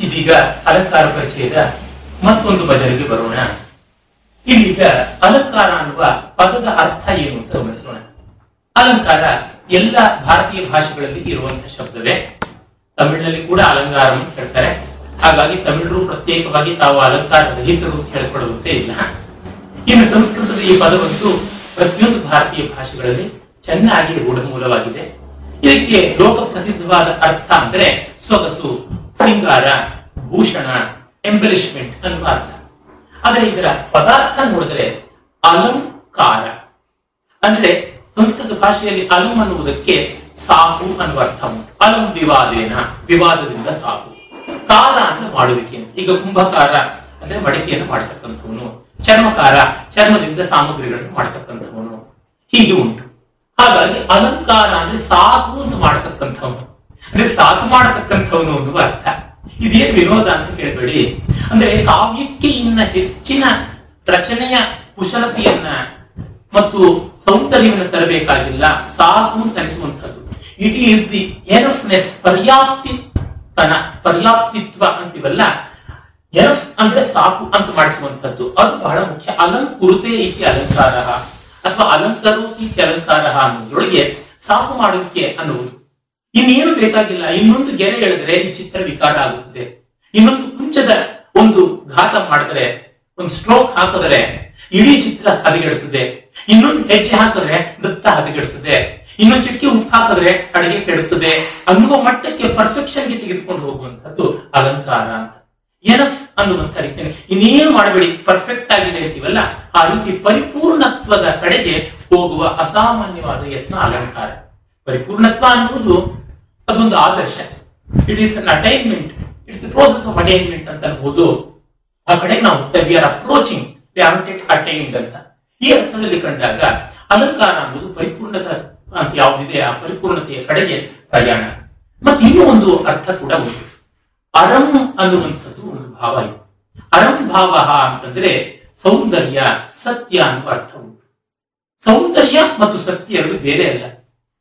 ಇದೀಗ ಅಲಂಕಾರ ಪರಿಚಯದ ಮತ್ತೊಂದು ಬಜರಿಗೆ ಬರೋಣ. ಇಲ್ಲಿಗ ಅಲಂಕಾರ ಅನ್ನುವ ಪದದ ಅರ್ಥ ಏನು ಅಂತ ಗಮನಿಸೋಣ. ಅಲಂಕಾರ ಎಲ್ಲ ಭಾರತೀಯ ಭಾಷೆಗಳಲ್ಲಿ ಇರುವಂತಹ ಶಬ್ದವೇ. ತಮಿಳಿನಲ್ಲಿ ಕೂಡ ಅಲಂಕಾರ ಅಂತ ಹೇಳ್ತಾರೆ. ಹಾಗಾಗಿ ತಮಿಳರು ಪ್ರತ್ಯೇಕವಾಗಿ ತಾವು ಅಲಂಕಾರ ರಹಿತರು ಅಂತ ಹೇಳಿಕೊಳ್ಳುವಂತೆ ಇಲ್ಲ. ಇನ್ನು ಸಂಸ್ಕೃತದ ಈ ಪದವಂತೂ ಪ್ರತಿಯೊಂದು ಭಾರತೀಯ ಭಾಷೆಗಳಲ್ಲಿ ಚೆನ್ನಾಗಿ ರೂಢಮೂಲವಾಗಿದೆ. ಇದಕ್ಕೆ ಲೋಕ ಪ್ರಸಿದ್ಧವಾದ ಅರ್ಥ ಅಂದ್ರೆ ಸೊಗಸು. ಸಿಂಗಾರ, ಭೂಷಣ ಎಂಬಲಿಷ್ಮೆಂಟ್ ಅನ್ನುವ ಅರ್ಥ ಆದರೆ ಇದರ ಪದಾರ್ಥ ನೋಡಿದ್ರೆ ಅಲಂಕಾರ. ಅಂದ್ರೆ ಸಂಸ್ಕೃತ ಭಾಷೆಯಲ್ಲಿ ಅಲಂ ಅನ್ನುವುದಕ್ಕೆ ಸಾಕು ಅನ್ನುವ ಅರ್ಥ ಉಂಟು. ಅಲಂ ವಿವಾದೇನ, ವಿವಾದದಿಂದ ಸಾಕು ಕಾಲ ಅಂದ್ರೆ ಮಾಡುವಿಕೆ ಈಗ ಕುಂಭಕಾರ ಅಂದ್ರೆ ಮಡಿಕೆಯನ್ನು ಮಾಡ್ತಕ್ಕಂಥವನು. ಚರ್ಮಕಾರ ಚರ್ಮದಿಂದ ಸಾಮಗ್ರಿಗಳನ್ನು ಮಾಡ್ತಕ್ಕಂಥವನು. ಹೀಗೆ ಉಂಟು. ಹಾಗಾಗಿ ಅಲಂಕಾರ ಅಂದ್ರೆ ಸಾಕು ಅಂತ ಅಂದ್ರೆ ಸಾಕು ಮಾಡತಕ್ಕಂಥವನು ಅನ್ನುವ ಅರ್ಥ. ಇದೇನು ವಿನೋದ ಅಂತ ಕೇಳಬೇಡಿ. ಅಂದ್ರೆ ಕಾವ್ಯಕ್ಕೆ ಇನ್ನ ಹೆಚ್ಚಿನ ರಚನೆಯ ಕುಶಲತೆಯನ್ನ ಮತ್ತು ಸೌಂದರ್ಯವನ್ನು ತರಬೇಕಾಗಿಲ್ಲ. ಸಾಕು ಅಂತ ಅನಿಸುವಂಥದ್ದು. ಇಟ್ ಈಸ್ ದಿ ಎನಫ್ನೆಸ್ ಪರ್ಯಾಪ್ತಿತನ, ಪರ್ಯಾಪ್ತಿತ್ವ ಅಂತಿವಲ್ಲ? ಎನಫ್ ಅಂದ್ರೆ ಸಾಕು ಅಂತ ಮಾಡಿಸುವಂತದ್ದು ಅದು ಬಹಳ ಮುಖ್ಯ. ಅಲಂಕುರುತೆ ಇತಿ ಅಲಂಕಾರ. ಅಥವಾ ಅಲಂಕರೋತಿ ಅಲಂಕಾರ ಅನ್ನೋದ್ರೊಳಗೆ ಸಾಕು ಮಾಡೋಕೆ ಅನ್ನುವುದು. ಇನ್ನೇನು ಬೇಕಾಗಿಲ್ಲ. ಇನ್ನೊಂದು ಗೆರೆ ಎಳೆದ್ರೆ ಈ ಚಿತ್ರ ವಿಕಾರ ಆಗುತ್ತದೆ. ಇನ್ನೊಂದು ಕುಂಚದ ಒಂದು ಘಾತ ಮಾಡಿದ್ರೆ, ಒಂದು ಸ್ಟ್ರೋಕ್ ಹಾಕಿದ್ರೆ ಇಡೀ ಚಿತ್ರ ಹದಗೆಡುತ್ತದೆ. ಇನ್ನೊಂದು ಹೆಜ್ಜೆ ಹಾಕಿದ್ರೆ ನೃತ್ಯ ಹದಗೆಡುತ್ತದೆ. ಇನ್ನೊಂದು ಚಿಟಕಿ ಉಪ್ಪು ಹಾಕಿದ್ರೆ ಅಡಿಗೆ ಕೆಡುತ್ತದೆ. ಅನ್ನುವ ಮಟ್ಟಕ್ಕೆ ಪರ್ಫೆಕ್ಷನ್ಗೆ ತೆಗೆದುಕೊಂಡು ಹೋಗುವಂತಹದ್ದು ಅಲಂಕಾರ ಅಂತ. ಎನಫ್ ಅನ್ನುವಂತ ರೀತಿಯಲ್ಲಿ ಇನ್ನೇನು ಮಾಡಬೇಡಿ. ಪರ್ಫೆಕ್ಟ್ ಆಗಿದೆ ಅಂತೀವಲ್ಲ ಆ ರೀತಿ ಪರಿಪೂರ್ಣತ್ವದ ಕಡೆಗೆ ಹೋಗುವ ಅಸಾಮಾನ್ಯವಾದ ಯತ್ನ ಅಲಂಕಾರ. ಪರಿಪೂರ್ಣತ್ವ ಅನ್ನುವುದು ಅದೊಂದು ಆದರ್ಶ. It is an attainment it's the process of attainment ಅಂತ ಅನ್ಬೋದು ಆ ಕಡೆ ನಾವು we are approaching we are attained ಅಂತ. ಈ ಅರ್ಥದಲ್ಲಿ ಕಂಡಾಗ ಅಲಂಕಾರ ಅನ್ನೋದು ಪರಿಪೂರ್ಣತ ಅಂತ ಯಾವುದಿದೆ, ಆ ಪರಿಪೂರ್ಣತೆಯ ಕಡೆಗೆ ಪ್ರಯಾಣ. ಮತ್ತೆ ಇನ್ನೂ ಒಂದು ಅರ್ಥ ಕೂಡ ಉಂಟು. ಅರಂ ಅನ್ನುವಂಥದ್ದು ಒಂದು ಭಾವ ಇದೆ. ಅರಂ ಭಾವ ಅಂತಂದ್ರೆ ಸೌಂದರ್ಯ, ಸತ್ಯ ಅನ್ನುವ ಅರ್ಥ ಉಂಟು. ಸೌಂದರ್ಯ ಮತ್ತು ಸತ್ಯ ಎರಡು ಬೇರೆ ಅಲ್ಲ.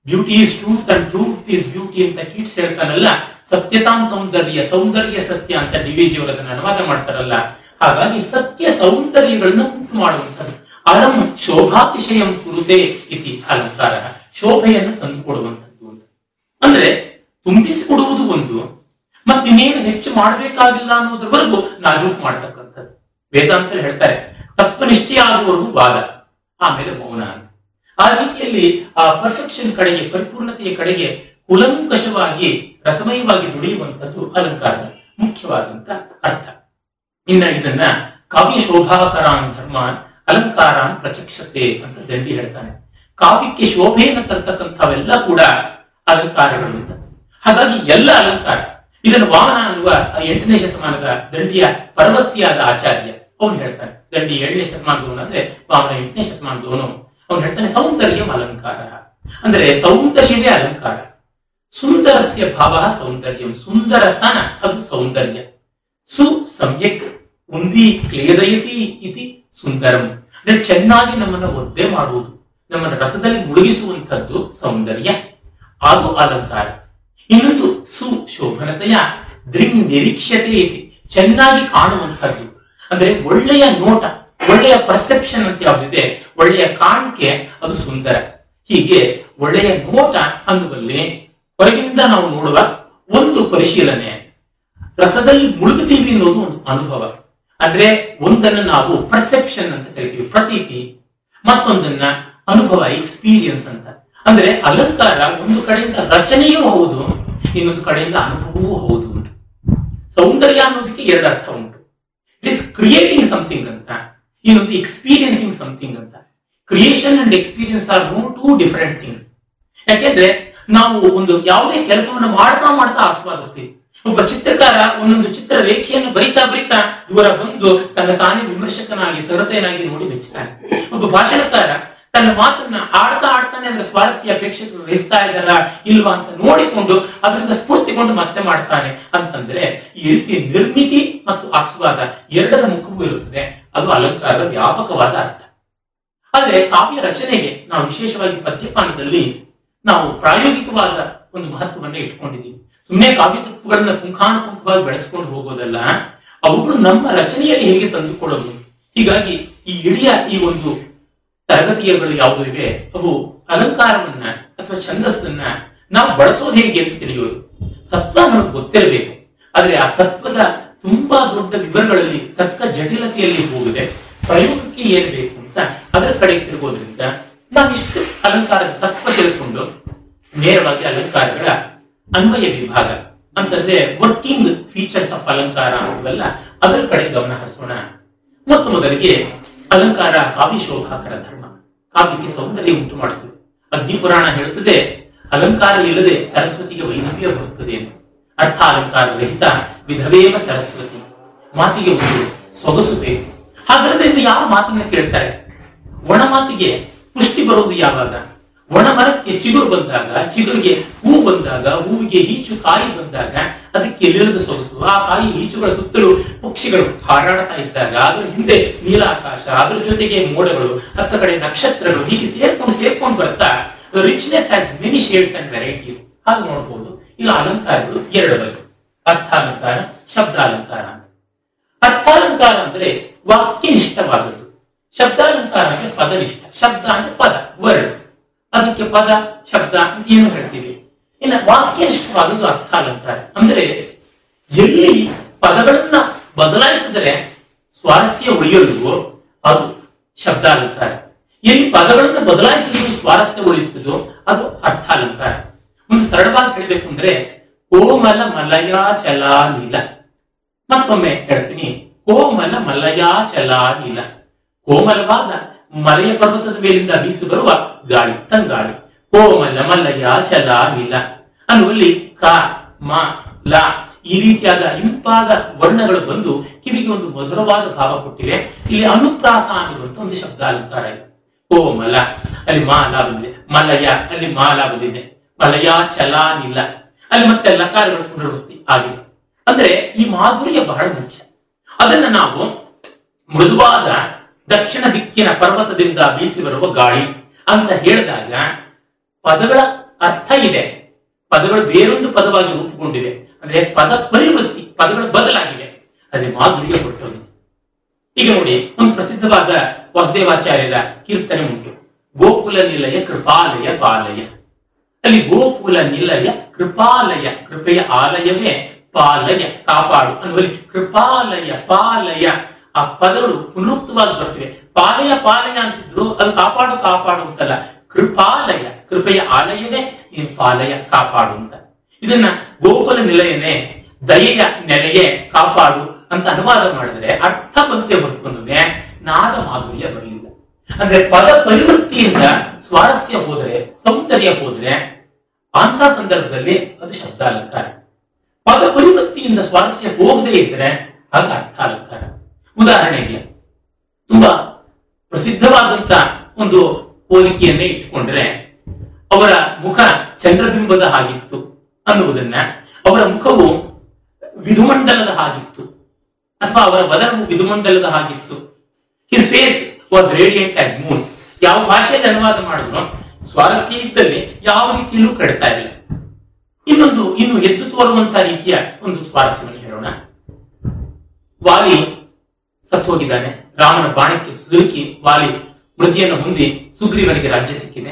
Beauty is truth and truth is beauty ಅಂತ ಕೀಟ್ಸ್ ಹೇಳ್ತಾರಲ್ಲ, ಸತ್ಯತಾಂ ಸೌಂದರ್ಯ ಸೌಂದರ್ಯ ಸತ್ಯ ಅಂತ ಡಿ ವಿ ಜಿ ಅದನ್ನು ಅನುವಾದ ಮಾಡ್ತಾರಲ್ಲ. ಹಾಗಾಗಿ ಸತ್ಯ ಸೌಂದರ್ಯಗಳನ್ನ ಉಂಟು ಮಾಡುವಂಥದ್ದು. ಅಲಂ ಶೋಭಾತಿಶಯಂ ಕುರುತೆ ಇತಿ ಅಲಂಕಾರ. ಶೋಭೆಯನ್ನು ತಂದುಕೊಡುವಂಥದ್ದು ಅಂತ. ಅಂದ್ರೆ ತುಂಬಿಸಿಕೊಡುವುದು ಒಂದು ಮತ್ತಿನ್ನೇನು ಹೆಚ್ಚು ಮಾಡಬೇಕಾಗಿಲ್ಲ ಅನ್ನೋದ್ರವರೆಗೂ ನಾಜೂಕ್ ಮಾಡ್ತಕ್ಕಂಥದ್ದು. ವೇದಾಂತ ಹೇಳ್ತಾರೆ ತತ್ವ ನಿಶ್ಚಯ ಆಗುವವರೆಗೂ ವಾದ, ಆಮೇಲೆ ಮೌನ ಅಂತ. ಆ ರೀತಿಯಲ್ಲಿ ಆ ಪರ್ಫೆಕ್ಷನ್ ಕಡೆಗೆ, ಪರಿಪೂರ್ಣತೆಯ ಕಡೆಗೆ ಕುಲಂಕಷವಾಗಿ, ರಸಮಯವಾಗಿ ದುಡಿಯುವಂಥದ್ದು ಅಲಂಕಾರದ ಮುಖ್ಯವಾದಂತ ಅರ್ಥ. ಇನ್ನ ಇದನ್ನ ಕಾವ್ಯ ಶೋಭಾಕರಾನ್ ಧರ್ಮಾನ್ ಅಲಂಕಾರಾನ್ ಪ್ರಚಕ್ಷತೆ ಅಂತ ದಂಡಿ ಹೇಳ್ತಾನೆ. ಕಾವ್ಯಕ್ಕೆ ಶೋಭೆಯನ್ನು ತರ್ತಕ್ಕಂಥವೆಲ್ಲ ಕೂಡ ಅಲಂಕಾರಗಳು ಅಂತ ಹಾಗಾಗಿ ಎಲ್ಲ ಅಲಂಕಾರ, ಇದನ್ನು ವಾಮನ ಅನ್ನುವ ಎಂಟನೇ ಶತಮಾನದ ದಂಡಿಯ ಪರವರ್ತಿಯಾದ ಆಚಾರ್ಯ, ಅವನು ಹೇಳ್ತಾನೆ. ದಂಡಿ ಏಳನೇ ಶತಮಾನದವನು ಅಂದ್ರೆ ವಾಮನ ಎಂಟನೇ ಶತಮಾನದವನು. ಅವನು ಹೇಳ್ತಾನೆ, ಸೌಂದರ್ಯ ಅಲಂಕಾರ. ಅಂದ್ರೆ ಸೌಂದರ್ಯವೇ ಅಲಂಕಾರ. ಸುಂದರಸ್ಯ ಭಾವ ಸೌಂದರ್ಯಂ. ಸುಂದರತನ, ಅದು ಸೌಂದರ್ಯ. ಸು ಸಮ್ಯಕ್ ಉಂದಿ ಕ್ಲೇದಯತಿ ಇತಿ ಸುಂದರಂ. ಅಂದ್ರೆ ಚೆನ್ನಾಗಿ ನಮ್ಮನ್ನ ಒದ್ದೆ ಮಾಡುವುದು, ನಮ್ಮನ್ನ ರಸದಲ್ಲಿ ಮುಳುಗಿಸುವಂತದ್ದು ಸೌಂದರ್ಯ. ಅದು ಅಲಂಕಾರ. ಇನ್ನೊಂದು ಸುಶೋಭನತೆಯ ದೃಂಗ್ ನಿರೀಕ್ಷತೆ ಇದೆ ಚೆನ್ನಾಗಿ ಕಾಣುವಂಥದ್ದು. ಅಂದ್ರೆ ಒಳ್ಳೆಯ ನೋಟ ಒಳ್ಳೆಯ ಪರ್ಸೆಪ್ಷನ್ ಅಂತ ಯಾವ್ದಿದೆ, ಒಳ್ಳೆಯ ಕಾಣಿಕೆ, ಅದು ಸುಂದರ. ಹೀಗೆ ಒಳ್ಳೆಯ ನೋಟ ಅನ್ನುವಲ್ಲಿ ಹೊರಗಿನಿಂದ ನಾವು ನೋಡುವ ಒಂದು ಪರಿಶೀಲನೆ. ರಸದಲ್ಲಿ ಮುಳುಗುತ್ತೀವಿ ಅನ್ನೋದು ಒಂದು ಅನುಭವ. ಅಂದ್ರೆ ಒಂದನ್ನ ನಾವು ಪರ್ಸೆಪ್ಷನ್ ಅಂತ ಕರಿತೀವಿ, ಪ್ರತೀತಿ. ಮತ್ತೊಂದನ್ನ ಅನುಭವ ಎಕ್ಸ್ಪೀರಿಯನ್ಸ್ ಅಂತ. ಅಂದ್ರೆ ಅಲಂಕಾರ ಒಂದು ಕಡೆಯಿಂದ ರಚನೆಯೂ ಹೌದು, ಇನ್ನೊಂದು ಕಡೆಯಿಂದ ಅನುಭವವೂ ಹೌದು ಅಂತ. ಸೌಂದರ್ಯ ಅನ್ನೋದಕ್ಕೆ ಎರಡು ಅರ್ಥ ಉಂಟು. ಇಟ್ ಇಸ್ ಕ್ರಿಯೇಟಿಂಗ್ ಸಮಥಿಂಗ್ ಅಂತ. ಇನ್ನೊಂದು ಎಕ್ಸ್ಪೀರಿಯನ್ಸಿಂಗ್ ಸಮಥಿಂಗ್ ಅಂತ. Creation and experience are no two different things ಯಾಕೆಂದ್ರೆ ನಾವು ಒಂದು ಯಾವುದೇ ಕೆಲಸವನ್ನು ಮಾಡ್ತಾ ಮಾಡ್ತಾ ಆಸ್ವಾದಿಸ್ತೀವಿ. ಒಬ್ಬ ಚಿತ್ರಕಾರ ಒಂದೊಂದು ಚಿತ್ರ ರೇಖೆಯನ್ನು ಬರಿತಾ ಬರಿತಾ ದೂರ ಬಂದು ತನ್ನ ತಾನೇ ವಿಮರ್ಶಕನಾಗಿ ಸರತೆಯನಾಗಿ ನೋಡಿ ಮೆಚ್ಚುತ್ತಾನೆ ಒಬ್ಬ ಭಾಷಣಕಾರ ತನ್ನ ಮಾತನ್ನ ಆಡ್ತಾ ಆಡ್ತಾನೆ ಅದರ ಸ್ವಾರಸ್ಯ ಪ್ರೇಕ್ಷಕರು ವಹಿಸ್ತಾ ಇದ್ದಾರಾ ಇಲ್ವಾ ಅಂತ ನೋಡಿಕೊಂಡು ಅದರಿಂದ ಸ್ಫೂರ್ತಿಗೊಂಡು ಮತ್ತೆ ಮಾಡ್ತಾನೆ. ಅಂತಂದ್ರೆ ಈ ರೀತಿ ನಿರ್ಮಿತಿ ಮತ್ತು ಆಸ್ವಾದ ಎರಡರ ಮುಖವೂ ಇರುತ್ತದೆ. ಅದು ಅಲಂಕಾರದ ವ್ಯಾಪಕವಾದ ಅರ್ಥ. ಆದರೆ ಕಾವ್ಯ ರಚನೆಗೆ ನಾವು ವಿಶೇಷವಾಗಿ ಪದ್ಯಪಾನದಲ್ಲಿ ನಾವು ಪ್ರಾಯೋಗಿಕವಾದ ಒಂದು ಮಹತ್ವವನ್ನ ಇಟ್ಕೊಂಡಿದ್ದೀವಿ. ಸುಮ್ಮನೆ ಕಾವ್ಯ ತತ್ವಗಳನ್ನ ಪುಂಖಾನುಪುಂಖವಾಗಿ ಬೆಳೆಸ್ಕೊಂಡು ಹೋಗೋದಲ್ಲ, ಅವುಗಳು ನಮ್ಮ ರಚನೆಯಲ್ಲಿ ಹೇಗೆ ತಂದುಕೊಳ್ಳೋದು? ಹೀಗಾಗಿ ಈ ಇಡಿಯ ಈ ಒಂದು ತರಗತಿಯಗಳು ಯಾವುದು ಇವೆ? ಅವು ಅಲಂಕಾರವನ್ನ ಅಥವಾ ಛಂದಸ್ಸನ್ನ ನಾವು ಬಳಸೋದು ಹೇಗೆ ಅಂತ ತಿಳಿಯೋದು. ತತ್ವ ನಮಗೆ ಗೊತ್ತಿರಬೇಕು. ಆದ್ರೆ ಆ ತತ್ವದ ತುಂಬಾ ದೊಡ್ಡ ವಿವರಗಳಲ್ಲಿ ತಕ್ಕ ಜಟಿಲತೆಯಲ್ಲಿ ಹೋಗಿದೆ. ಪ್ರಯೋಗಕ್ಕೆ ಏನ್ ಬೇಕು ಅಂತ ಅದರ ಕಡೆ ತಿರುಗೋದ್ರಿಂದ ನಾವಿಷ್ಟು ಅಲಂಕಾರದ ತತ್ವ ತಿಳ್ಕೊಂಡು ನೇರವಾಗಿ ಅಲಂಕಾರಗಳ ಅನ್ವಯ ವಿಭಾಗ, ಅಂತಂದ್ರೆ ವರ್ಕಿಂಗ್ ಫೀಚರ್ಸ್ ಆಫ್ ಅಲಂಕಾರ ಇವೆಲ್ಲ ಅದರ ಕಡೆ ಗಮನ ಹರಿಸೋಣ. ಮೊತ್ತ ಮೊದಲಿಗೆ ಅಲಂಕಾರ ಕಾವ್ಯ ಶೋಭಾಕರ ಧರ್ಮ, ಕಾವ್ಯಕ್ಕೆ ಸೌಂದರ್ಯ ಉಂಟು ಮಾಡುತ್ತದೆ. ಅಗ್ನಿ ಪುರಾಣ ಹೇಳುತ್ತದೆ, ಅಲಂಕಾರ ಇಲ್ಲದೆ ಸರಸ್ವತಿಗೆ ವೈದ್ಯ ಬರುತ್ತದೆ ಅರ್ಥ ಅಲಂಕಾರ ವಿಧವೇವ ಸರಸ್ವತಿ ಮಾತಿಗೆ ಒಂದು ಸೊಗಸು ಬೇಕು. ಹಾಗಾದ್ರೆ ಇದು ಯಾವ ಮಾತನ್ನ ಕೇಳ್ತಾರೆ? ಒಣ ಮಾತಿಗೆ ಪುಷ್ಟಿ ಬರೋದು ಯಾವಾಗ? ಒಣ ಮರಕ್ಕೆ ಚಿಗುರು ಬಂದಾಗ, ಚಿಗುರಿಗೆ ಹೂ ಬಂದಾಗ, ಹೂವಿಗೆ ಈಚು ಕಾಯಿ ಬಂದಾಗ ಅದಕ್ಕೆ ಎಲ್ಲಿರದ ಸೊಗಸು. ಆ ಕಾಯಿ ಈಚುಗಳ ಸುತ್ತಲೂ ಪಕ್ಷಿಗಳು ಹಾರಾಡ್ತಾ ಇದ್ದಾಗ ಅದ್ರ ಹಿಂದೆ ನೀಲಾಕಾಶ, ಅದ್ರ ಜೊತೆಗೆ ಮೋಡಗಳು, ಹತ್ತ ಕಡೆ ನಕ್ಷತ್ರಗಳು ಹೀಗೆ ಸೇರ್ಕೊಂಡು ಸೇರ್ಕೊಂಡು ಬರ್ತಾ richness as many shades and varieties ಹಾಗೆ ನೋಡ್ಬೋದು. ಈಗ ಅಲಂಕಾರಗಳು ಎರಡು ಅರ್ಥಾಲಂಕಾರ, ಶಬ್ದಾಲಂಕಾರ ಅರ್ಥಾಲಂಕಾರ ಅಂದ್ರೆ ವಾಕ್ಯನಿಷ್ಠವಾದದ್ದು. ಶಬ್ದಾಲಂಕಾರ ಅಂದ್ರೆ ಪದನಿಷ್ಠ. ಶಬ್ದ ಅಂದ್ರೆ ಪದ ವರ್ಡ್ ಅದಕ್ಕೆ ಪದ, ಶಬ್ದ ಅಂತ ಏನು ಹೇಳ್ತೀವಿ? ಇನ್ನು ವಾಕ್ಯನಿಷ್ಠವಾದದ್ದು ಅರ್ಥಾಲಂಕಾರ. ಅಂದ್ರೆ ಎಲ್ಲಿ ಪದಗಳನ್ನ ಬದಲಾಯಿಸಿದರೆ ಸ್ವಾರಸ್ಯ ಉಳಿಯಲ್ವೋ, ಅದು ಶಬ್ದಾಲಂಕಾರ. ಎಲ್ಲಿ ಪದಗಳನ್ನು ಬದಲಾಯಿಸಿದ್ರು ಸ್ವಾರಸ್ಯ ಉಳಿಯುತ್ತದೋ, ಅದು ಅರ್ಥಾಲಂಕಾರ. ಒಂದು ಸರಳವಾಗಿ ಹೇಳಬೇಕು ಅಂದ್ರೆ ಕೋಮಲ ಮಲಯಾಚಲಾನಿಲ ಮತ್ತೊಮ್ಮೆ ಹೇಳ್ತೀನಿ ಕೋಮಲ ಮಲಯಾಚಲಾನಿಲ ನೀಲ ಕೋಮಲವಾದ ಮಲೆಯ ಪರ್ವತದ ಮೇಲಿಂದ ಬೀಸಿ ಬರುವ ಗಾಳಿ, ತಂಗಾಳಿ. ಕೋಮಲ ಮಲಯಾಚಲಾನಿಲ ಚಲ ನೀಲ ಅನ್ನುವಲ್ಲಿ ಕ, ಮ, ಲ ಈ ರೀತಿಯಾದ ಇಂಪಾದ ವರ್ಣಗಳು ಬಂದು ಕಿವಿಗೆ ಒಂದು ಮಧುರವಾದ ಭಾವ ಕೊಟ್ಟಿವೆ. ಇಲ್ಲಿ ಅನುಪ್ರಾಸ ಅನ್ನುವಂತ ಒಂದು ಶಬ್ದಾಲಂಕಾರ ಇದೆ. ಕೋಮಲ, ಅಲ್ಲಿ ಮಾಲ ಬಂದಿದೆ ಮಲಯ, ಅಲ್ಲಿ ಮಾಲ ಬಂದಿದೆ ಮಲಯ ಅಲ್ಲಿ ಮತ್ತೆ ಲಕಾರಗಳ ಪುನರ್ವೃತ್ತಿ ಆಗಿದೆ ಅಂದ್ರೆ ಈ ಮಾಧುರ್ಯ ಬಹಳ ಮುಖ್ಯ. ಅದನ್ನ ನಾವು ಮೃದುವಾದ ದಕ್ಷಿಣ ದಿಕ್ಕಿನ ಪರ್ವತದಿಂದ ಬೀಸಿ ಬರುವ ಗಾಳಿ ಅಂತ ಹೇಳಿದಾಗ ಪದಗಳ ಅರ್ಥ ಇದೆ. ಪದಗಳು ಬೇರೊಂದು ಪದವಾಗಿ ರೂಪುಗೊಂಡಿವೆ. ಅಂದ್ರೆ ಪದ ಪರಿವೃತ್ತಿ, ಪದಗಳು ಬದಲಾಗಿವೆ. ಅದೇ ಮಾಧುರ್ಯ ಕೊಟ್ಟೋಗಿದೆ ಈಗ ನೋಡಿ, ಒಂದು ಪ್ರಸಿದ್ಧವಾದ ವಸುದೇವಾಚಾರ್ಯದ ಕೀರ್ತನೆ ಉಂಟು. ಗೋಕುಲ ನಿಲಯ ಕೃಪಾಲಯ ಪಾಲಯ. ಅಲ್ಲಿ ಗೋಕುಲ ನಿಲಯ ಕೃಪಾಲಯ ಕೃಪೆಯ ಆಲಯವೇ ಪಾಲಯ ಕಾಪಾಡು ಅನ್ನುವಲ್ಲಿ ಕೃಪಾಲಯ ಪಾಲಯ ಆ ಪದಗಳು ಪುನರುಕ್ತವಾಗಿ ಬರ್ತಿವೆ ಪಾಲಯ ಪಾಲಯ ಅಂತಿದ್ರು ಅದು ಕಾಪಾಡು ಕಾಪಾಡು ಅಂತಲ್ಲ ಕೃಪಾಲಯ ಕೃಪೆಯ ಆಲಯವೇ ನೀನು ಪಾಲಯ ಕಾಪಾಡು ಅಂತ ಇದನ್ನ ಗೋಕುಲ ನಿಲಯನೇ ದಯೆಯ ನೆಲೆಯೇ ಕಾಪಾಡು ಅಂತ ಅನುವಾದ ಮಾಡಿದ್ರೆ ಅರ್ಥ ಬಂತೆ ಹೊರತುನುವೆ ನಾದ ಮಾಧುರ್ಯ ಬರಲಿಲ್ಲ ಅಂದ್ರೆ ಪದ ಪರಿವೃತ್ತಿಯಿಂದ ಸ್ವಾರಸ್ಯ ಹೋದರೆ ಸೌಂದರ್ಯ ಹೋದ್ರೆ ಅಂತ ಸಂದರ್ಭದಲ್ಲಿ ಅದು ಶಬ್ದಾಲಂಕಾರ. ಪದ ಪರಿವೃತ್ತಿಯಿಂದ ಸ್ವಾರಸ್ಯ ಹೋಗದೇ ಇದ್ರೆ ಆಗ ಅರ್ಥಾಲಂಕಾರ. ಉದಾಹರಣೆಗೆ, ತುಂಬಾ ಪ್ರಸಿದ್ಧವಾದಂತ ಒಂದು ಹೋಲಿಕೆಯನ್ನೇ ಇಟ್ಟುಕೊಂಡ್ರೆ, ಅವರ ಮುಖ ಚಂದ್ರಬಿಂಬದ ಹಾಗಿತ್ತು ಅನ್ನುವುದನ್ನ, ಅವರ ಮುಖವು ವಿಧುಮಂಡಲದ ಹಾಗಿತ್ತು ಅಥವಾ ಅವರ ವದನವು ವಿಧುಮಂಡಲದ ಹಾಗಿತ್ತು. His face was radiant as moon ಯಾವ ಭಾಷೆಯಲ್ಲಿ ಅನುವಾದ ಮಾಡಿದ್ರು ಸ್ವಾರಸ್ಯ ಇದ್ದಲ್ಲಿ ಯಾವ ರೀತಿಯಲ್ಲೂ ಕಡ್ತಾ ಇಲ್ಲ. ಇನ್ನೊಂದು, ಇನ್ನು ಎದ್ದು ತೋರುವಂತಹ ರೀತಿಯ ಒಂದು ಸ್ವಾರಸ್ಯವನ್ನು ಹೇಳೋಣ. ವಾಲಿ ಸತ್ತು ಹೋಗಿದ್ದಾನೆ ರಾಮನ ಬಾಣಕ್ಕೆ ಸುರುಕಿ ವಾಲಿ ಮೃತಿಯನ್ನು ಹೊಂದಿ ಸುಗ್ರೀವನಿಗೆ ರಾಜ್ಯ ಸಿಕ್ಕಿದೆ.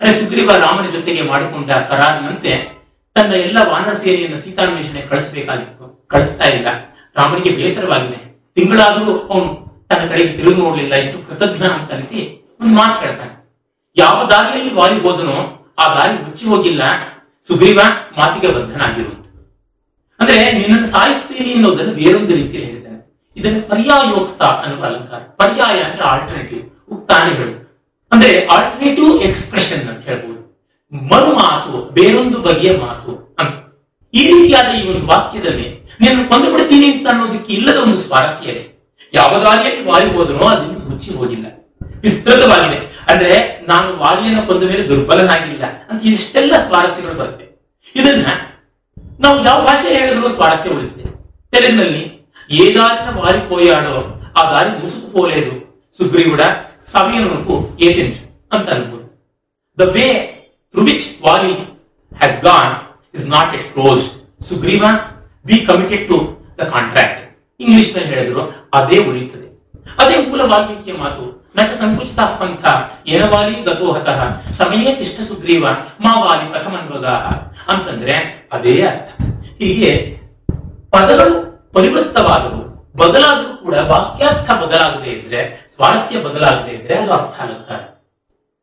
ಅಂದ್ರೆ ಸುಗ್ರೀವ ರಾಮನ ಜೊತೆಗೆ ಮಾಡಿಕೊಂಡ ಕರಾರಿನಂತೆ ತನ್ನ ಎಲ್ಲ ವಾನರ ಸೇರಿಯನ್ನು ಸೀತಾನ್ವೇಷಣೆ ಕಳಿಸಬೇಕಾಗಿತ್ತು. ಕಳಿಸ್ತಾ ಇಲ್ಲ. ರಾಮನಿಗೆ ಬೇಸರವಾಗಿದೆ. ತಿಂಗಳಾದರೂ ಅವನು ತನ್ನ ಕಡೆಗೆ ತಿರುಗಿ ನೋಡಲಿಲ್ಲ. ಇಷ್ಟು ಕೃತಜ್ಞ ಅಂತ ಅನಿಸಿ ಒಂದು ಮಾತು ಹೇಳ್ತಾನೆ. ಯಾವ ದಾರಿಯಲ್ಲಿ ವಾಲಿ ಹೋದನೋ ಆ ದಾರಿ ಮುಚ್ಚಿ ಹೋಗಿಲ್ಲ. ಸುಗ್ರೀವ ಮಾತಿಗೆ ಬದ್ಧನಾಗಿರು. ಅಂತ ಅಂದ್ರೆ ನಿನ್ನನ್ನು ಸಾಯಿಸ್ತೀನಿ ಅನ್ನೋದನ್ನು ಬೇರೊಂದು ರೀತಿಯಲ್ಲಿ ಹೇಳಿದ್ದಾನೆ. ಇದನ್ನು ಪರ್ಯಾಯೋಕ್ತ ಅನ್ನುವ ಅಲಂಕಾರ. ಪರ್ಯಾಯ ಅಂದ್ರೆ ಆಲ್ಟರ್ನೇಟಿವ್ ಉಕ್ತಾನೆಗಳು ಅಂದ್ರೆ ಆಲ್ಟರ್ನೇಟಿವ್ ಎಕ್ಸ್ಪ್ರೆಷನ್ ಅಂತ ಹೇಳ್ಬೋದು. ಮರು ಮಾತು ಬೇರೊಂದು ಬಗೆಯ ಮಾತು ಅಂತ. ಈ ರೀತಿಯಾದ ಈ ಒಂದು ವಾಕ್ಯದಲ್ಲಿ ನೀನು ಕೊಂದು ಬಿಡ್ತೀನಿ ಅಂತ ಅನ್ನೋದಕ್ಕೆ ಇಲ್ಲದ ಒಂದು ಸ್ವಾರಸ್ಯ ಇದೆ. ಯಾವ ದಾರಿಯಲ್ಲಿ ವಾಲಿ ಹೋದನೋ ಅದನ್ನು ಮುಚ್ಚಿ ಹೋಗಿಲ್ಲ. ವಿಸ್ತೃತವಾಗಿದೆ. ಅಂದ್ರೆ ನಾನು ವಾಲಿಯನ್ನು ಕೊಂದ ಮೇಲೆ ದುರ್ಬಲನಾಗಿಲ್ಲ ಅಂತ ಇಷ್ಟೆಲ್ಲ ಸ್ವಾರಸ್ಯಗಳು ಬರ್ತವೆ. ಇದನ್ನ ನಾವು ಯಾವ ಭಾಷೆ ಹೇಳಿದ್ರು ಸ್ವಾರಸ್ಯ ಉಳಿತದೆ. ತೆಲುಗಿನಲ್ಲಿ ಏದಾರಿನ ವಾರಿ ಪೋಯಾಡೋ, ಆ ದಾರಿ ಮುಸುಕು ಪೋಲೇದು, ಸುಗ್ರೀವುಡ ಸಮಯನಕ್ಕೂ ಏತೆಂಚು ಅಂತ ಅನ್ಬೋದು. The way through which Vali has gone is not yet closed Sugriva be committed to the contract ಇಂಗ್ಲಿಷ್ನಲ್ಲಿ ಹೇಳಿದ್ರು, ಅದೇ ಉಳಿಯುತ್ತದೆ. ಅದೇ ಮೂಲ ವಾಲ್ಮೀಕಿಯ ಮಾತು ನಚ ಸಂಕುಚಿತ ಪಂಥ ಏನವಾಲಿ ಗತೋ ಹತಃ ಸಮಯೇ ತಿಷ್ಟ ಸುಗ್ರೀವ ಮಾವಾಲಿ ವಾಲಿ ಪ್ರಥಮನ್ವಗಾಹ ಅಂತಂದ್ರೆ ಅದೇ ಅರ್ಥ. ಹೀಗೆ ಪದಗಳು ಪರಿವೃತ್ತವಾದವು ಬದಲಾದರೂ ಕೂಡ ವಾಕ್ಯಾರ್ಥ ಬದಲಾಗದೇ ಇದ್ರೆ, ಸ್ವಾರಸ್ಯ ಬದಲಾಗದೇ ಇದ್ರೆ ಅದು ಅರ್ಥ ಅಲಂಕಾರ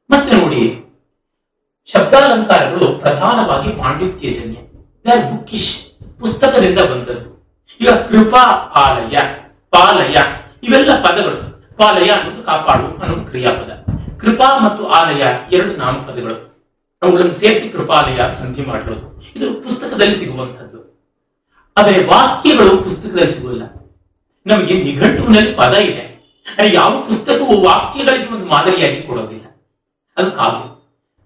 ಮತ್ತೆ ನೋಡಿ, ಶಬ್ದಾಲಂಕಾರಗಳು ಪ್ರಧಾನವಾಗಿ ಪಾಂಡಿತ್ಯಜನ್ಯ ಬುಕ್ಕಿಶ್. ಪುಸ್ತಕದಿಂದ ಬಂದದ್ದು. ಈಗ ಕೃಪಾ ಆಲಯ ಪಾಲಯ, ಇವೆಲ್ಲ ಪದಗಳು. ಪಾಲಯ ಅನ್ನೋದು ಕಾಪಾಡು ಅನ್ನೋದು ಕ್ರಿಯಾಪದ. ಕೃಪಾ ಮತ್ತು ಆಲಯ ಎರಡು ನಾಮಪದಗಳು. ಅವುಗಳನ್ನು ಸೇರಿಸಿ ಕೃಪಾಲಯ ಸಂಧಿ ಮಾಡಿರೋದು. ಇದು ಪುಸ್ತಕದಲ್ಲಿ ಸಿಗುವಂತದ್ದು ಆದರೆ ವಾಕ್ಯಗಳು ಪುಸ್ತಕದಲ್ಲಿ ಸಿಗೋಲ್ಲ ನಮಗೆ ನಿಘಂಟುವಿನಲ್ಲಿ ಪದ ಇದೆ. ಯಾವ ಪುಸ್ತಕವು ವಾಕ್ಯಗಳಿಗೆ ಒಂದು ಮಾದರಿಯಾಗಿ ಕೊಡೋದಿಲ್ಲ. ಅದು ಕಾವ್ಯ.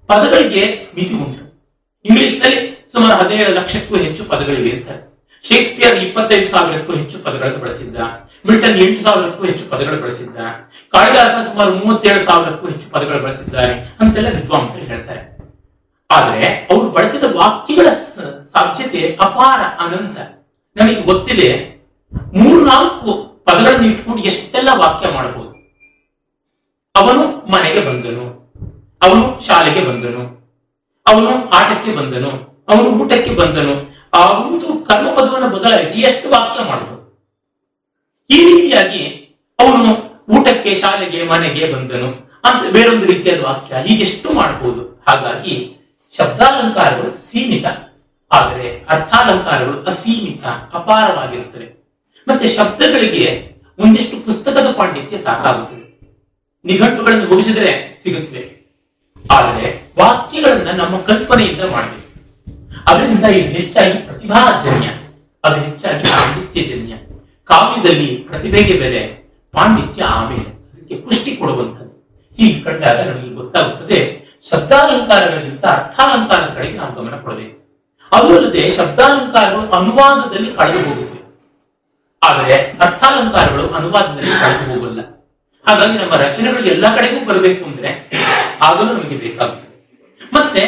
ಪದಗಳಿಗೆ ಮಿತಿ ಉಂಟು. ಇಂಗ್ಲಿಷ್ನಲ್ಲಿ ಸುಮಾರು ಹದಿನೇಳು ಲಕ್ಷಕ್ಕೂ ಹೆಚ್ಚು ಪದಗಳಿವೆ ಅಂತಾರೆ. ಶೇಕ್ಸ್ಪಿಯರ್ ಇಪ್ಪತ್ತೈದು ಸಾವಿರಕ್ಕೂ ಹೆಚ್ಚು ಪದಗಳನ್ನು ಬಳಸಿದ್ದ ಮಿಲ್ಟನ್ ಎಂಟು ಸಾವಿರಕ್ಕೂ ಹೆಚ್ಚು ಪದಗಳು ಬಳಸಿದ್ದ ಕಾಳಿದಾಸ ಸುಮಾರು ಮೂವತ್ತೇಳು ಸಾವಿರಕ್ಕೂ ಹೆಚ್ಚು ಪದಗಳು ಬಳಸಿದ್ದಾರೆ ಅಂತೆಲ್ಲ ವಿದ್ವಾಂಸರು ಹೇಳ್ತಾರೆ. ಆದರೆ ಅವರು ಬಳಸಿದ ವಾಕ್ಯಗಳ ಸಾಧ್ಯತೆ ಅಪಾರ ಅನಂತ. ನಮಗೆ ಗೊತ್ತಿದೆ, ಮೂರ್ನಾಲ್ಕು ಪದಗಳನ್ನು ಇಟ್ಕೊಂಡು ಎಷ್ಟೆಲ್ಲ ವಾಕ್ಯ ಮಾಡಬಹುದು. ಅವನು ಮನೆಗೆ ಬಂದನು, ಅವನು ಶಾಲೆಗೆ ಬಂದನು, ಅವನು ಆಟಕ್ಕೆ ಬಂದನು, ಅವನು ಊಟಕ್ಕೆ ಬಂದನು, ಆ ಒಂದು ಕರ್ಮಪದವನ್ನು ಬದಲಾಯಿಸಿ ಎಷ್ಟು ವಾಕ್ಯ ಮಾಡಬಹುದು. ಈ ರೀತಿಯಾಗಿ ಅವನು ಊಟಕ್ಕೆ, ಶಾಲೆಗೆ, ಮನೆಗೆ ಬಂದನು. ಅಂತ ಬೇರೊಂದು ರೀತಿಯಾದ ವಾಕ್ಯ ಹೀಗೆಷ್ಟು ಮಾಡಬಹುದು. ಹಾಗಾಗಿ ಶಬ್ದಾಲಂಕಾರಗಳು ಸೀಮಿತ. ಆದರೆ ಅರ್ಥಾಲಂಕಾರಗಳು ಅಸೀಮಿತ ಅಪಾರವಾಗಿರುತ್ತದೆ ಮತ್ತೆ ಶಬ್ದಗಳಿಗೆ ಒಂದಿಷ್ಟು ಪುಸ್ತಕದ ಪಾಂಡಿತ್ಯ ಸಾಕಾಗುತ್ತದೆ. ನಿಘಂಟುಗಳನ್ನು ಮುಗಿಸಿದರೆ ಸಿಗುತ್ತವೆ. ಆದರೆ ವಾಕ್ಯಗಳನ್ನ ನಮ್ಮ ಕಲ್ಪನೆಯಿಂದ ಮಾಡಬೇಕು. ಅದರಿಂದ ಇದು ಹೆಚ್ಚಾಗಿ ಪ್ರತಿಭಾಜನ್ಯ, ಅದು ಹೆಚ್ಚಾಗಿ ಪಾಂಡಿತ್ಯಜನ್ಯ. ಕಾವ್ಯದಲ್ಲಿ ಪ್ರತಿಭೆಗೆ ಬೆಲೆ, ಪಾಂಡಿತ್ಯ ಆಮೇಲೆ ಅದಕ್ಕೆ ಪುಷ್ಟಿ ಕೊಡುವಂಥದ್ದು. ಹೀಗೆ ಕಂಡಾಗ ನಮಗೆ ಗೊತ್ತಾಗುತ್ತದೆ, ಶಬ್ದಾಲಂಕಾರಗಳಿಗಿಂತ ಅರ್ಥಾಲಂಕಾರದ ಕಡೆಗೆ ನಾವು ಗಮನ ಕೊಡಬೇಕು. ಅದು ಅಲ್ಲದೆ ಶಬ್ದಾಲಂಕಾರಗಳು ಅನುವಾದದಲ್ಲಿ ಕಳೆದು ಹೋಗುತ್ತವೆ ಆದರೆ ಅರ್ಥಾಲಂಕಾರಗಳು ಅನುವಾದದಲ್ಲಿ ಕಳೆದು ಹೋಗಲ್ಲ. ಹಾಗಾಗಿ ನಮ್ಮ ರಚನೆಗಳು ಎಲ್ಲ ಕಡೆಗೂ ಬರಬೇಕು ಅಂದ್ರೆ ಆಗಲೂ ನಮಗೆ ಬೇಕಾಗುತ್ತದೆ. ಮತ್ತೆ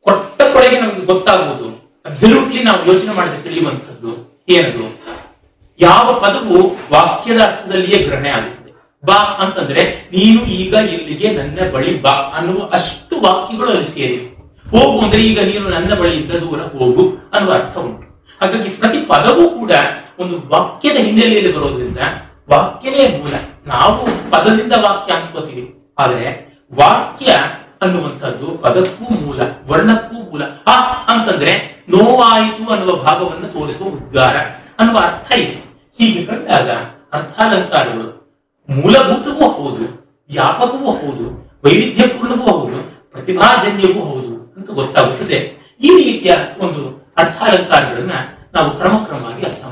ಕೊಟ್ಟ ಕೊಡೆಗೆ ನಮಗೆ ಗೊತ್ತಾಗುವುದು ಅಬ್ಸಲ್ಯೂಟ್ಲಿ ನಾವು ಯೋಚನೆ ಮಾಡಿದ್ರೆ ತಿಳಿಯುವಂಥದ್ದು ಏನದು? ಯಾವ ಪದವು ವಾಕ್ಯದ ಅರ್ಥದಲ್ಲಿಯೇ ಗ್ರಹಣೆ ಆಗುತ್ತದೆ? ಬಾ ಅಂತಂದ್ರೆ, ನೀನು ಈಗ ಇಲ್ಲಿಗೆ ನನ್ನ ಬಳಿ ಬಾ ಅನ್ನುವ ಅಷ್ಟು ವಾಕ್ಯಗಳು ಅಲ್ಲಿ ಸೇರಿವೆ. ಹೋಗು ಅಂದ್ರೆ ಈಗ ನೀನು ನನ್ನ ಬಳಿಯಿಂದ ದೂರ ಹೋಗು ಅನ್ನುವ ಅರ್ಥ ಉಂಟು. ಹಾಗಾಗಿ ಪ್ರತಿ ಪದವೂ ಕೂಡ ಒಂದು ವಾಕ್ಯದ ಹಿನ್ನೆಲೆಯಲ್ಲಿ ಬರೋದ್ರಿಂದ ವಾಕ್ಯವೇ ಮೂಲ. ನಾವು ಪದದಿಂದ ವಾಕ್ಯ ಅಂದ್ಕೋತೀವಿ ಆದ್ರೆ ವಾಕ್ಯ ಅನ್ನುವಂಥದ್ದು ಪದಕ್ಕೂ ಮೂಲ, ವರ್ಣಕ್ಕೂ ಮೂಲ. ಆ ಅಂತಂದ್ರೆ ನೋವಾಯಿತು ಅನ್ನುವ ಭಾವವನ್ನು ತೋರಿಸುವ ಉದ್ಗಾರ ಅನ್ನುವ ಅರ್ಥ ಇದೆ. ಹೀಗೆ ಕಂಡಾಗ ಅರ್ಥಾಲಂಕಾರಗಳು ಮೂಲಭೂತವೂ ಹೌದು, ವ್ಯಾಪಕವೂ ಹೌದು, ವೈವಿಧ್ಯಪೂರ್ಣವೂ ಹೌದು, ಪ್ರತಿಭಾಜನ್ಯವೂ ಹೌದು ಅಂತ ಗೊತ್ತಾಗುತ್ತದೆ. ಈ ರೀತಿಯ ಒಂದು ಅರ್ಥಾಲಂಕಾರಗಳನ್ನ ನಾವು ಕ್ರಮಕ್ರಮವಾಗಿ ಅರ್ಥ